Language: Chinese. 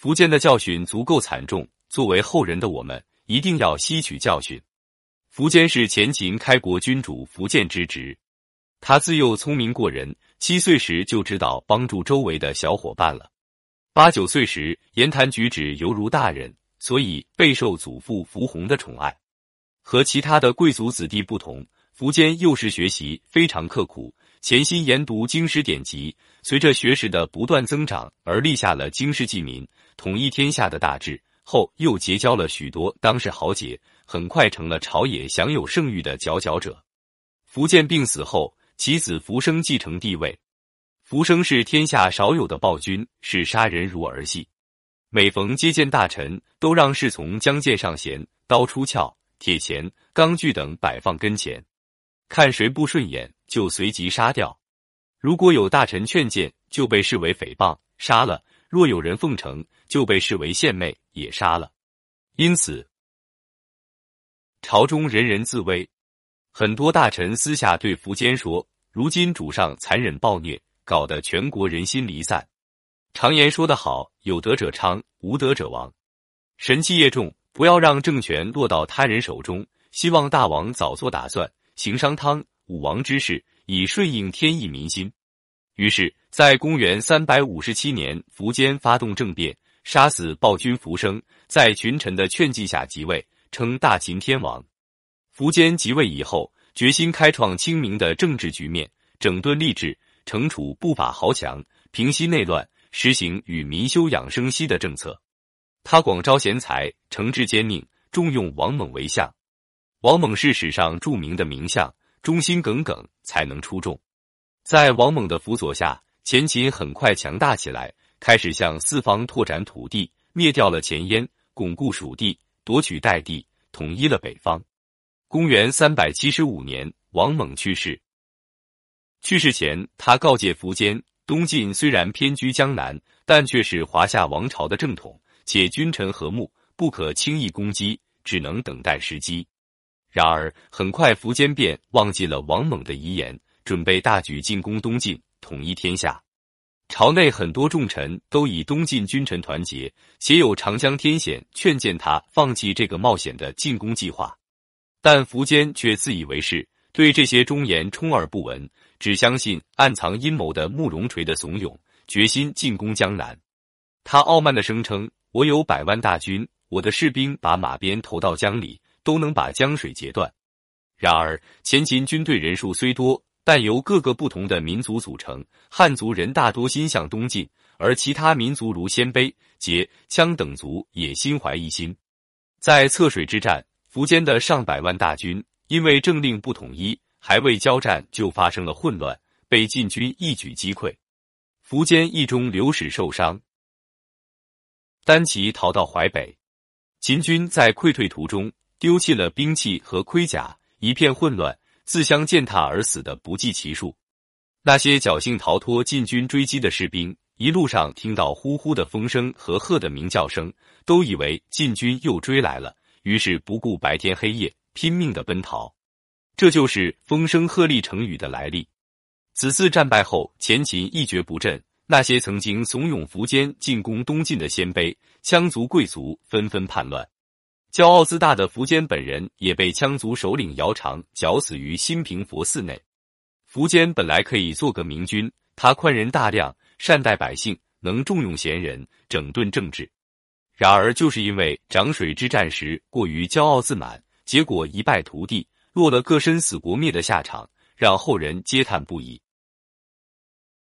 苻坚的教训足够惨重，作为后人的我们一定要吸取教训。苻坚是前秦开国君主苻建之侄，他自幼聪明过人，七岁时就知道帮助周围的小伙伴了。八九岁时，言谈举止犹如大人，所以备受祖父苻弘的宠爱。和其他的贵族子弟不同，苻坚幼时学习非常刻苦。潜心研读经史典籍，随着学识的不断增长而立下了经世济民、统一天下的大志。后又结交了许多当世豪杰，很快成了朝野享有盛誉的佼佼者。苻建病死后，其子苻生继承帝位。福生是天下少有的暴君，视杀人如儿戏。每逢接见大臣，都让侍从将剑上弦、刀出鞘、铁钳、钢锯等摆放跟前，看谁不顺眼。就随即杀掉。如果有大臣劝谏，就被视为诽谤，杀了；若有人奉承，就被视为献媚，也杀了。因此，朝中人人自危。很多大臣私下对苻坚说：“如今主上残忍暴虐，搞得全国人心离散。常言说得好，有德者昌，无德者亡。神气业重，不要让政权落到他人手中。希望大王早做打算，行商汤。”武王之事，以顺应天意民心。于是，在公元三百五十七年，苻坚发动政变，杀死暴君苻生，在群臣的劝诫下即位，称大秦天王。苻坚即位以后，决心开创清明的政治局面，整顿吏治，惩处不法豪强，平息内乱，实行与民休养生息的政策。他广招贤才，惩治奸佞，重用王猛为相。王猛是史上著名的名相。忠心耿耿，才能出众。在王猛的辅佐下，前秦很快强大起来，开始向四方拓展土地，灭掉了前燕，巩固蜀地，夺取代地，统一了北方。公元三百七十五年，王猛去世。去世前，他告诫苻坚：东晋虽然偏居江南，但却是华夏王朝的正统，且君臣和睦，不可轻易攻击，只能等待时机。然而，很快苻坚便忘记了王猛的遗言，准备大举进攻东晋，统一天下。朝内很多重臣都以东晋君臣团结，且有长江天险，劝谏他放弃这个冒险的进攻计划。但苻坚却自以为是，对这些忠言充耳不闻，只相信暗藏阴谋的慕容垂的怂恿，决心进攻江南。他傲慢的声称：“我有百万大军，我的士兵把马鞭投到江里。”都能把江水截断。然而，前秦军队人数虽多，但由各个不同的民族组成，汉族人大多心向东晋，而其他民族如鲜卑、羯、羌等族也心怀异心。在侧水之战，苻坚的上百万大军因为政令不统一，还未交战就发生了混乱，被晋军一举击溃。苻坚一中流矢受伤，单骑逃到淮北。秦军在溃退途中。丢弃了兵器和盔甲，一片混乱，自相践踏而死的不计其数。那些侥幸逃脱晋军追击的士兵，一路上听到呼呼的风声和鹤的鸣叫声，都以为晋军又追来了，于是不顾白天黑夜，拼命的奔逃。这就是“风声鹤唳”成语的来历。此次战败后，前秦一蹶不振，那些曾经怂恿苻坚进攻东晋的鲜卑、羌族贵族纷纷叛乱。骄傲自大的苻坚本人也被羌族首领姚苌绞死于新平佛寺内。苻坚本来可以做个明君，他宽仁大量，善待百姓，能重用贤人，整顿政治。然而，就是因为涨水之战时过于骄傲自满，结果一败涂地，落了各身死国灭的下场，让后人嗟叹不已。